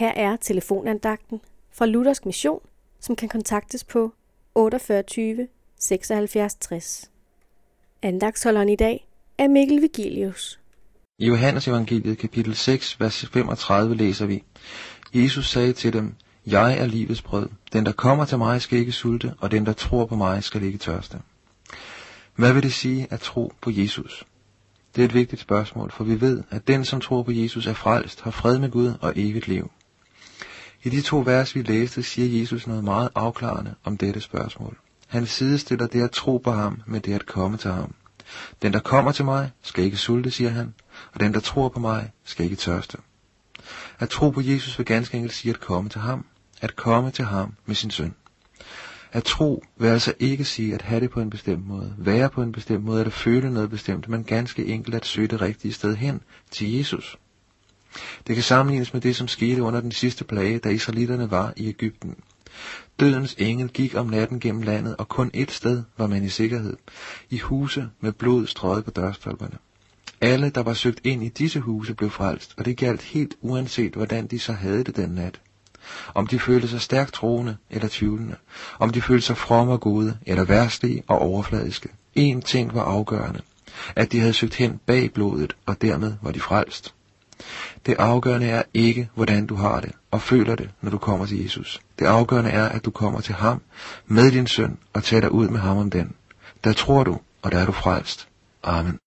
Her er telefonandagten fra Luthersk Mission, som kan kontaktes på 48 76 60. Andagsholderen i dag er Mikkel Vigilius. I Johannes evangeliet kapitel 6, vers 35 læser vi, Jesus sagde til dem, Jeg er livets brød. Den, der kommer til mig, skal ikke sulte, og den, der tror på mig, skal ikke tørste. Hvad vil det sige at tro på Jesus? Det er et vigtigt spørgsmål, for vi ved, at den, som tror på Jesus, er frelst, har fred med Gud og evigt liv. I de to vers, vi læste, siger Jesus noget meget afklarende om dette spørgsmål. Han sidestiller det at tro på ham med det at komme til ham. Den, der kommer til mig, skal ikke sulte, siger han, og den, der tror på mig, skal ikke tørste. At tro på Jesus vil ganske enkelt sige at komme til ham, at komme til ham med sin søn. At tro vil altså ikke sige at have det på en bestemt måde, være på en bestemt måde eller føle noget bestemt, men ganske enkelt at søge det rigtige sted hen til Jesus. Det kan sammenlignes med det, som skete under den sidste plage, da israelitterne var i Ægypten. Dødens engel gik om natten gennem landet, og kun ét sted var man i sikkerhed. I huse med blod strøget på dørstolperne. Alle, der var søgt ind i disse huse, blev frelst, og det galt helt uanset, hvordan de så havde det den nat. Om de følte sig stærkt troende eller tvivlende. Om de følte sig fromme og gode, eller værstlige og overfladiske. En ting var afgørende. At de havde søgt hen bag blodet, og dermed var de frelst. Det afgørende er ikke, hvordan du har det og føler det, når du kommer til Jesus. Det afgørende er, at du kommer til ham med din søn og tager dig ud med ham om den. Der tror du, og der er du frelst. Amen.